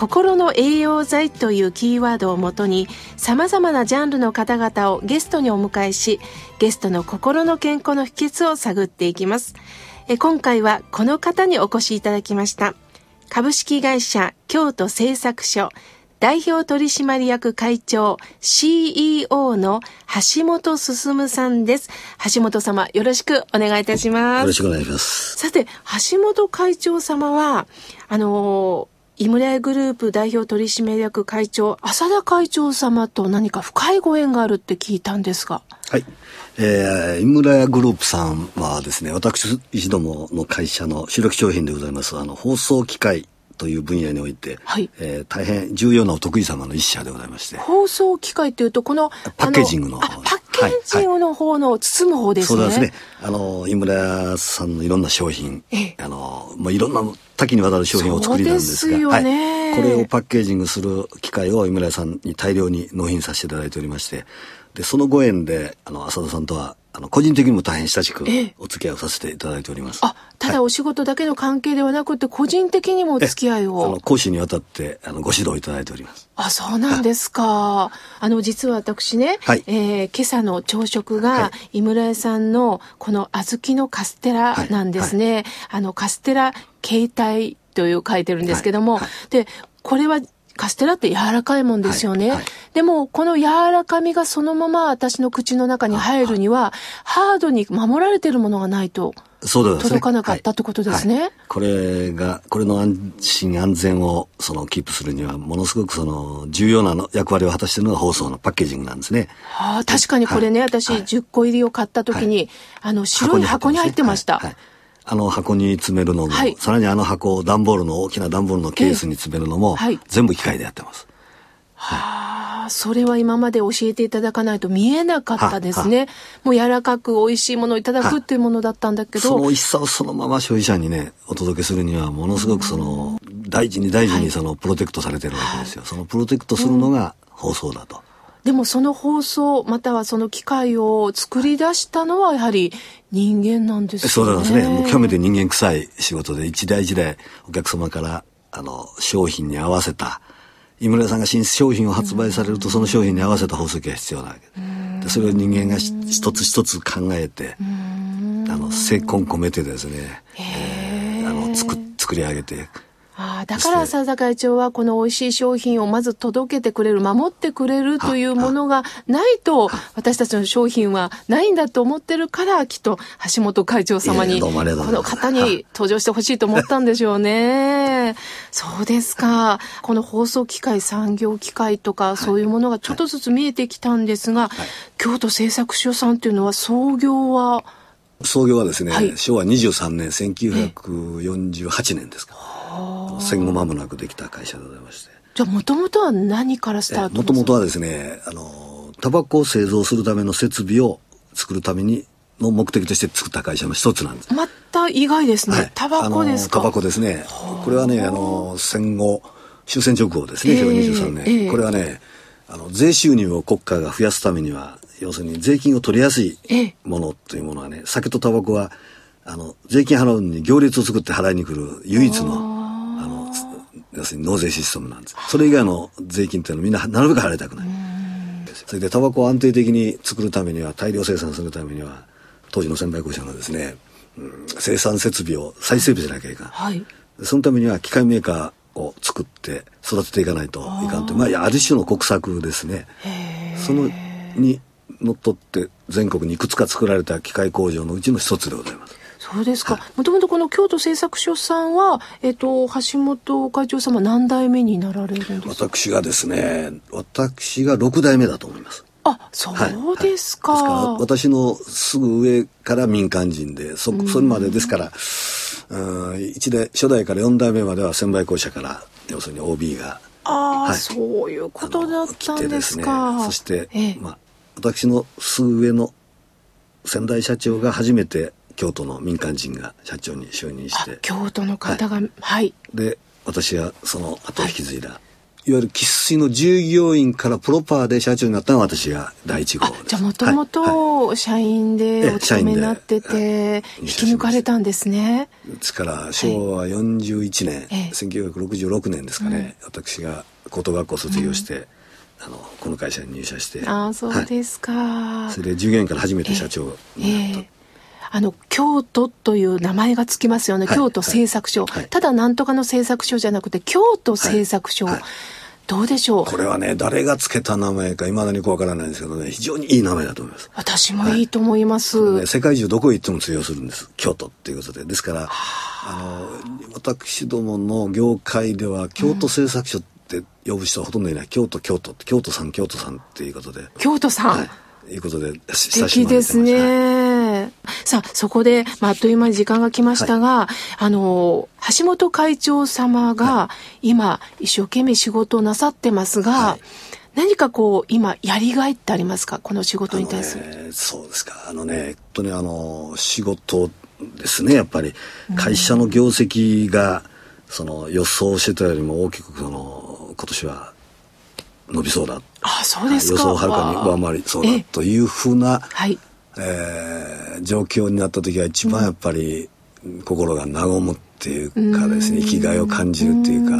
心の栄養剤というキーワードをもとに様々なジャンルの方々をゲストにお迎えしゲストの心の健康の秘訣を探っていきますえ今回はこの方にお越しいただきました株式会社京都製作所代表取締役会長 CEO の橋本進さんです。橋本様、よろしくお願いいたします。よろしくお願いします。さて、橋本会長様は、あのー、井村屋グループ代表取締役会長、浅田会長様と何か深いご縁があるって聞いたんですが。はい。えー、井村屋グループさんはですね、私一どもの会社の主力商品でございます、あの、放送機械という分野において、はいえー大変重要なお得意様の一社でございまして。放送機械っていうと、この、パッケージングのパッケージングの方の包む方ですね。そうなんですね。あの、井村屋さんのいろんな商品ええ、あの、まあ、いろんな多岐にわたる商品をお作りなんですが、はい。これをパッケージングする機械を井村屋さんに大量に納品させていただいておりまして、で、そのご縁で、あの、浅田さんとは、あの、個人的にも大変親しくええお付き合いをさせていただいております。あ、ただお仕事だけの関係ではなくて、個人的にもお付き合いあをの。講師にわたってあのご指導いただいております。あ、そうなんですか。あの、実は私ね、はいえー今朝の朝食はが、井村屋さんのこの小豆のカステラなんですね。あの、カステラ携帯という書いてるんですけども、はいはいで、これは、カステラって柔らかいもんですよね。はいはいでも、この柔らかみがそのまま私の口の中に入るには、ハードに守られてるものがないと。そうで。届かなかったってことですねはいはいこれが、これの安心安全をそのキープするには、ものすごくその重要なの役割を果たしているのが放送のパッケージングなんですね。ああ、確かにこれね、はい私、はい10個入りを買った時に、あの、白い箱に入ってました。あの箱に詰めるのも、はい。さらにあの箱を段ボールの大きな段ボールのケースに詰めるのも、はい。全部機械でやってます。ああ、それは今まで教えていただかないと見えなかったですね。もう柔らかく美味しいものをいただくっていうものだったんだけど、その美味しさをそのまま消費者にね、お届けするには、ものすごくその、大事に大事にその、プロテクトされてるわけですよ。そのプロテクトするのが放送だと。でもその放送、またはその機械を作り出したのはやはり人間なんですよね。そうなんですね。もう極めて人間臭い仕事で、一台一台お客様から、あの、商品に合わせた、井村屋さんが新商品を発売されると、その商品に合わせた放送機が必要なわけで。それを人間がし一つ一つ考えて、あの、精魂込めてですね、えーあの、作、作り上げて、だから浅田会長はこの美味しい商品をまず届けてくれる、守ってくれるというものがないと、私たちの商品はないんだと思ってるから、きっと橋本会長様に、この方に登場してほしいと思ったんでしょうね。そうですか。この放送機械、産業機械とか、そういうものがちょっとずつ見えてきたんですが、京都製作所さんっていうのは創業は、創業はですね、はい昭和23年、1948年ですか。戦後間もなくできた会社でございまして。じゃあもともとは何からスタートもともとはですね、あの、タバコを製造するための設備を作るためにの目的として作った会社の一つなんです。また意外ですね。はいタバコですか？タバコですね。これはね、あの、戦後、終戦直後ですね、ええ昭和23年、ええこれはね、あの、税収入を国家が増やすためには、要するに税金を取りやすいええものというものはね、酒とタバコは、あの、税金払うのに行列を作って払いに来る唯一の、あの、つ要するに納税システムなんです。それ以外の税金っていうのはみんななるべく払いたくない。それでタバコを安定的に作るためには、大量生産するためには、当時の専売公社がですね、うん生産設備を再整備しなきゃいかん。はい。そのためには機械メーカーを作って育てていかないといかんとまあ、ある種の国策ですね。そのにのっとって全国にいくつか作られた機械工場のうちの一つでございます。そうですか。もともとこの京都製作所さんは、えっと、橋本会長様何代目になられるんですか？私がですね、私が6代目だと思います。あ、そうですか。ですから私のすぐ上から民間人でそそれまでですからうん一代初代から4代目までは専売公社から要するに OB がああ、はいそういうことだったん来てですか。そして、ええまあ、私のすぐ上の先代社長が初めて京都の民間人が社長に就任しあて京都の方が、はい。で私はその後を引き継いだ、い、わゆる生粋の従業員からプロパーで社長になったのが私が第一号です。じゃあもともはい。はい。と社員でお勤めになってて、ええ引き抜かれたんですね。ですから昭和41年、ええ。1966年ですかね、私が高等学校卒業して、あのこの会社に入社して。ああ、そうはいですか。それで従業員から初めて社長になった、ええ。あの京都という名前がつきますよね、はい。京都製作所、はい。ただなんとかの製作所じゃなくて京都製作所、はい。はい。どうでしょう？これはね誰がつけた名前かいまだにわからないんですけどね非常にいい名前だと思います。私もいいと思います、ね、世界中どこへ行っても通用するんです。京都っていうことで。ですからあ。の私どもの業界では京都製作所って呼ぶ人はほとんどいない、京都京都って京都さん京都さんっていうことで、京都さん、はい、いうことで素親し敵ですまれてますはい。ね。さあ、そこで、まあ、あっという間に時間が来ましたが、あの、橋本会長様が、今、一生懸命仕事をなさってますが、はい。何かこう、今、やりがいってありますか？この仕事に対する。ねそうですか。あのね本当にあの仕事ですねやっぱり。会社の業績がその予想してたよりも大きくその今年は伸びそうだあ、そうですか。予想をはるかに上回りそうだええというふうな、はい。えー状況になった時は一番やっぱり心が和むっていうかですね生きがいを感じるっていうか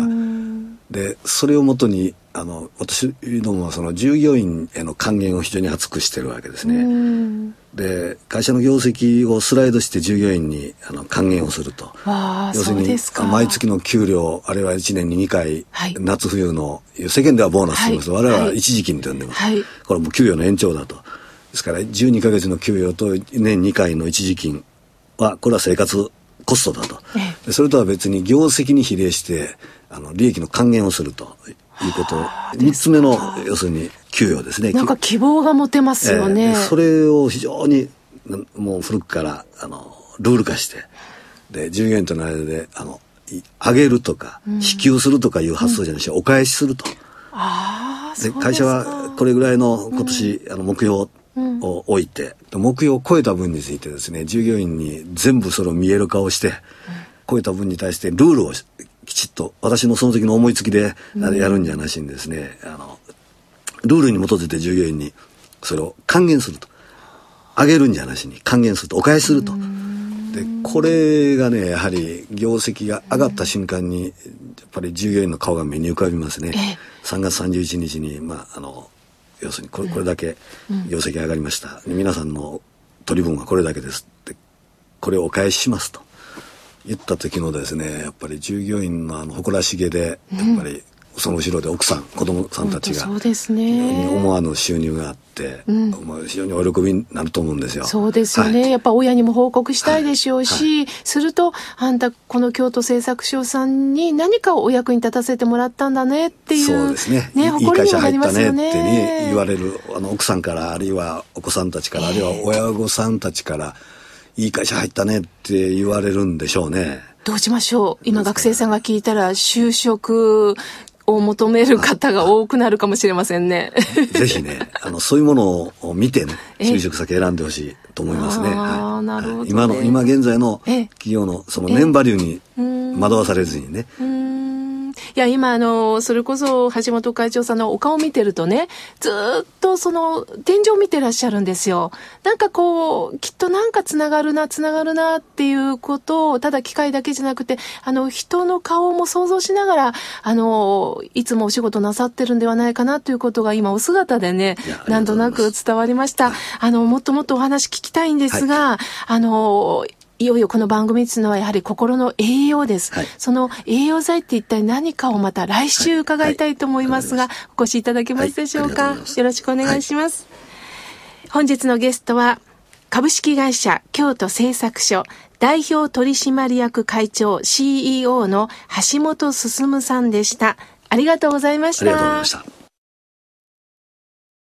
でそれをもとにあの私どもはその従業員への還元を非常に厚くしてるわけですうね。ん。で会社の業績をスライドして従業員にあの還元をすると。要するに。毎月の給料あるいは1年に2回、はい。夏冬の世間ではボーナスと言います、はい。我々ははい一時期に呼んでます、はい。これはもう給与の延長だと。ですから12ヶ月の給与と年2回の一時金はこれは生活コストだと、え。でそれとは別に業績に比例してあの利益の還元をするということ。3つ目の要するに給与ですね。なんか希望が持てますよね。えーそれを非常になもう古くからあのルール化してで従業員との間であのい上げるとか、支給するとかいう発想じゃなくて、お返しすると。ああ、で会社はこれぐらいの今年、あの目標を置いて、目標を超えた分についてですね従業員に全部それを見える化をして、超えた分に対してルールをしきちっと私のその時の思いつきであやるんじゃなしにですね、あのルールに基づいて従業員にそれを還元すると。上げるんじゃなしに還元すると。お返しすると。でこれがねやはり業績が上がった瞬間にやっぱり従業員の顔が目に浮かびますね、ええ。3月31日にまああの要するにこれこれだけ業績が上がりました、で皆さんの取り分はこれだけですってこれをお返ししますと言った時のですねやっぱり従業員のあの誇らしげでやっぱりその後ろで奥さん子供さんたちがそうですね。思わぬ収入があって、んまあ非常にお喜びになると思うんですよ。そうですよね、はいやっぱ親にも報告したいでしょうし、はいするとあんたこの京都製作所さんに何かをお役に立たせてもらったんだねっていうそうですね。いいい会社入ったねってねね言われるあの奥さんからあるいはお子さんたちから、あるいは親御さんたちからいい会社入ったねって言われるんでしょうね。どうしましょう？今学生さんが聞いたら就職を求める方が多くなるかもしれませんね。ぜひね、あのそういうものを見てね、ええ就職先選んでほしいと思いますね。はいなるほどね今の今現在のええ企業のその年バリューに惑わされずにね。いや、今、あの、それこそ、橋本会長さんのお顔を見てるとね、ずーっとその、天井を見てらっしゃるんですよ。なんかこう、きっとなんかつながるな、つながるなっていうことを、ただ機械だけじゃなくて、あの、人の顔も想像しながら、あの、いつもお仕事なさってるんではないかなということが今、お姿でねなんとなく伝わりました。あの、もっともっとお話聞きたいんですが、あの、いよいよこの番組っていうのはやはり心の栄養です。はいその栄養剤って一体何かをまた来週伺いたいと思いますが、はいお越しいただけますでしょうか、よろしくお願いします。本日のゲストは、株式会社京都製作所代表取締役会長 CEO の橋本進さんでした。ありがとうございました。ありがとうございました。